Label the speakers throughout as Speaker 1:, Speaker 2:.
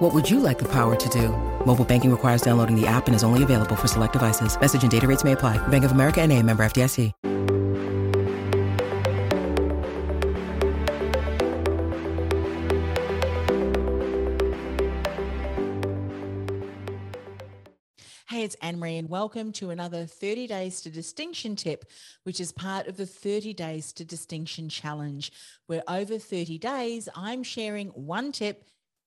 Speaker 1: What would you like the power to do? Mobile banking requires downloading the app and is only available for select devices. Message and data rates may apply. Bank of America and a member FDIC.
Speaker 2: Hey, it's Anne Marie, and welcome to another 30 Days to Distinction tip, which is part of the 30 Days to Distinction Challenge, where over 30 days, I'm sharing one tip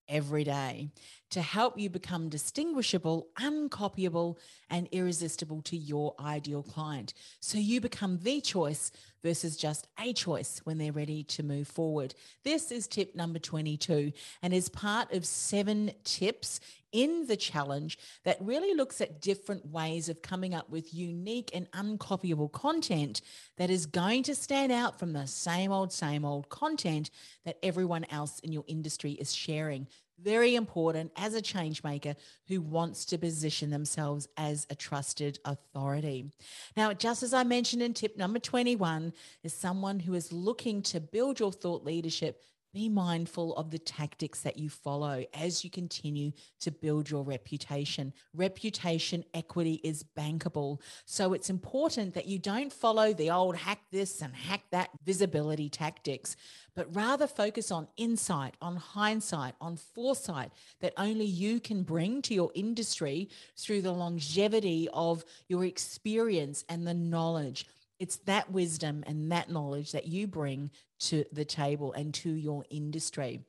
Speaker 2: every day to help you become distinguishable, uncopyable, and irresistible to your ideal client. So you become the choice versus just a choice when they're ready to move forward. This is tip number 22 and is part of seven tips in the challenge that really looks at different ways of coming up with unique and uncopyable content that is going to stand out from the same old, same old content that everyone else in your industry is sharing. Very important as a change maker who wants to position themselves as a trusted authority. Now, just as I mentioned in tip number 21, is someone who is looking to build your thought leadership be mindful of the tactics that you follow as you continue to build your reputation. Reputation equity is bankable. So it's important that you don't follow the old hack this and hack that visibility tactics, but rather focus on insight, on hindsight, on foresight that only you can bring to your industry through the longevity of your experience and the knowledge it's that wisdom and that knowledge that you bring to the table and to your industry.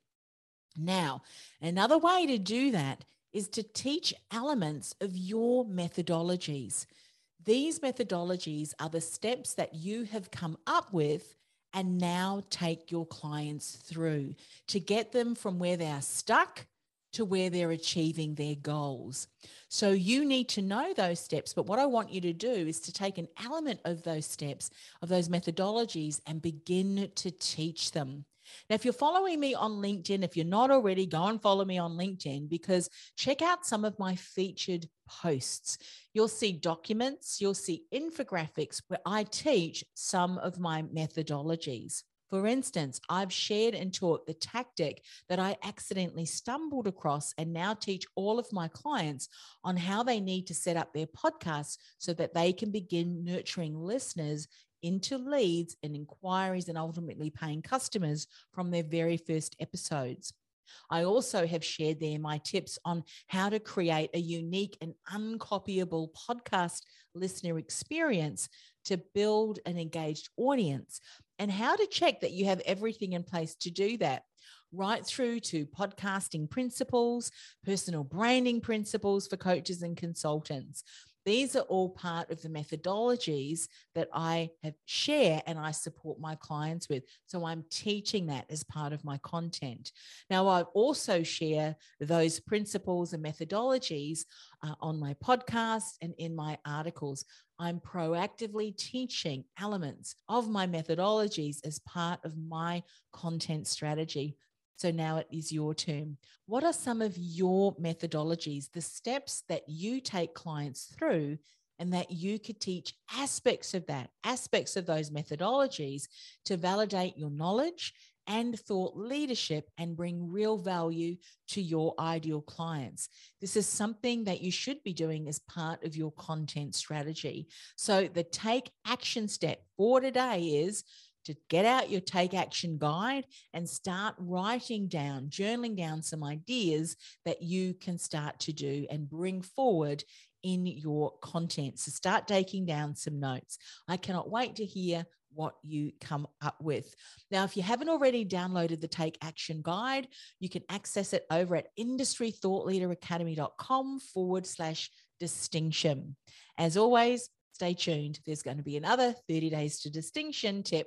Speaker 2: Now, another way to do that is to teach elements of your methodologies. These methodologies are the steps that you have come up with and now take your clients through to get them from where they are stuck to where they're achieving their goals. So you need to know those steps. But what I want you to do is to take an element of those steps, of those methodologies, and begin to teach them. Now, if you're following me on LinkedIn, if you're not already, go and follow me on LinkedIn because check out some of my featured posts. You'll see documents, you'll see infographics where I teach some of my methodologies. For instance, I've shared and taught the tactic that I accidentally stumbled across and now teach all of my clients on how they need to set up their podcasts so that they can begin nurturing listeners into leads and inquiries and ultimately paying customers from their very first episodes. I also have shared there my tips on how to create a unique and uncopyable podcast listener experience to build an engaged audience and how to check that you have everything in place to do that right through to podcasting principles, personal branding principles for coaches and consultants. These are all part of the methodologies that I have share and I support my clients with. So I'm teaching that as part of my content. Now I also share those principles and methodologies uh, on my podcast and in my articles. I'm proactively teaching elements of my methodologies as part of my content strategy. So now it is your turn. What are some of your methodologies, the steps that you take clients through, and that you could teach aspects of that, aspects of those methodologies to validate your knowledge and thought leadership and bring real value to your ideal clients. This is something that you should be doing as part of your content strategy. So, the take action step for today is to get out your take action guide and start writing down, journaling down some ideas that you can start to do and bring forward in your content. So start taking down some notes. I cannot wait to hear what you come up with. Now, if you haven't already downloaded the Take Action Guide, you can access it over at industrythoughtleaderacademy.com forward slash distinction. As always, stay tuned. There's going to be another 30 days to distinction tip